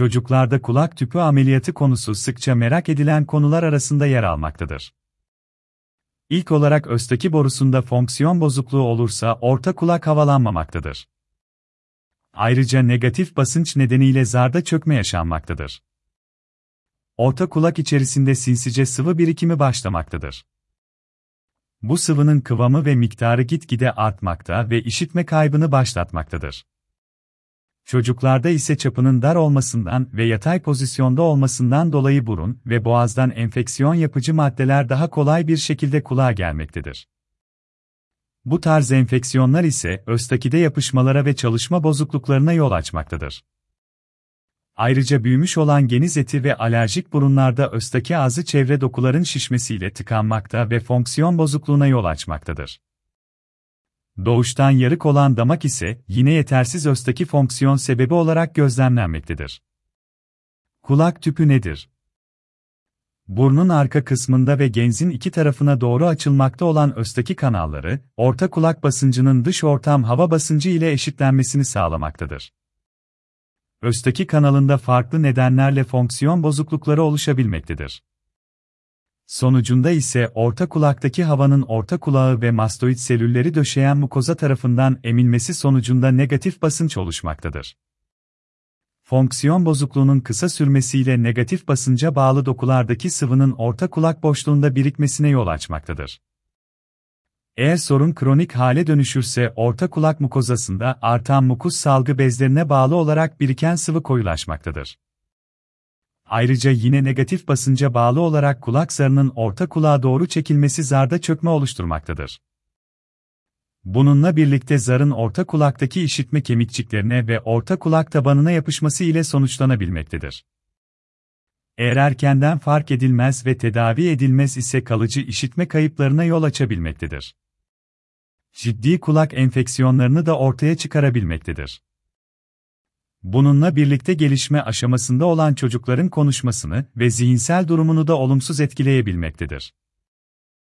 Çocuklarda kulak tüpü ameliyatı konusu sıkça merak edilen konular arasında yer almaktadır. İlk olarak östaki borusunda fonksiyon bozukluğu olursa orta kulak havalanmamaktadır. Ayrıca negatif basınç nedeniyle zarda çökme yaşanmaktadır. Orta kulak içerisinde sinsice sıvı birikimi başlamaktadır. Bu sıvının kıvamı ve miktarı gitgide artmakta ve işitme kaybını başlatmaktadır. Çocuklarda ise çapının dar olmasından ve yatay pozisyonda olmasından dolayı burun ve boğazdan enfeksiyon yapıcı maddeler daha kolay bir şekilde kulağa gelmektedir. Bu tarz enfeksiyonlar ise östakide yapışmalara ve çalışma bozukluklarına yol açmaktadır. Ayrıca büyümüş olan geniz eti ve alerjik burunlarda östaki ağzı çevre dokuların şişmesiyle tıkanmakta ve fonksiyon bozukluğuna yol açmaktadır. Doğuştan yarık olan damak ise yine yetersiz östaki fonksiyon sebebi olarak gözlemlenmektedir. Kulak tüpü nedir? Burnun arka kısmında ve genzin iki tarafına doğru açılmakta olan östaki kanalları, orta kulak basıncının dış ortam hava basıncı ile eşitlenmesini sağlamaktadır. Östaki kanalında farklı nedenlerle fonksiyon bozuklukları oluşabilmektedir. Sonucunda ise orta kulaktaki havanın orta kulağı ve mastoid selülleri döşeyen mukoza tarafından emilmesi sonucunda negatif basınç oluşmaktadır. Fonksiyon bozukluğunun kısa sürmesiyle negatif basınca bağlı dokulardaki sıvının orta kulak boşluğunda birikmesine yol açmaktadır. Eğer sorun kronik hale dönüşürse orta kulak mukozasında artan mukus salgı bezlerine bağlı olarak biriken sıvı koyulaşmaktadır. Ayrıca yine negatif basınca bağlı olarak kulak zarının orta kulağa doğru çekilmesi zarda çökme oluşturmaktadır. Bununla birlikte zarın orta kulaktaki işitme kemikçiklerine ve orta kulak tabanına yapışması ile sonuçlanabilmektedir. Eğer erkenden fark edilmez ve tedavi edilmez ise kalıcı işitme kayıplarına yol açabilmektedir. Ciddi kulak enfeksiyonlarını da ortaya çıkarabilmektedir. Bununla birlikte gelişme aşamasında olan çocukların konuşmasını ve zihinsel durumunu da olumsuz etkileyebilmektedir.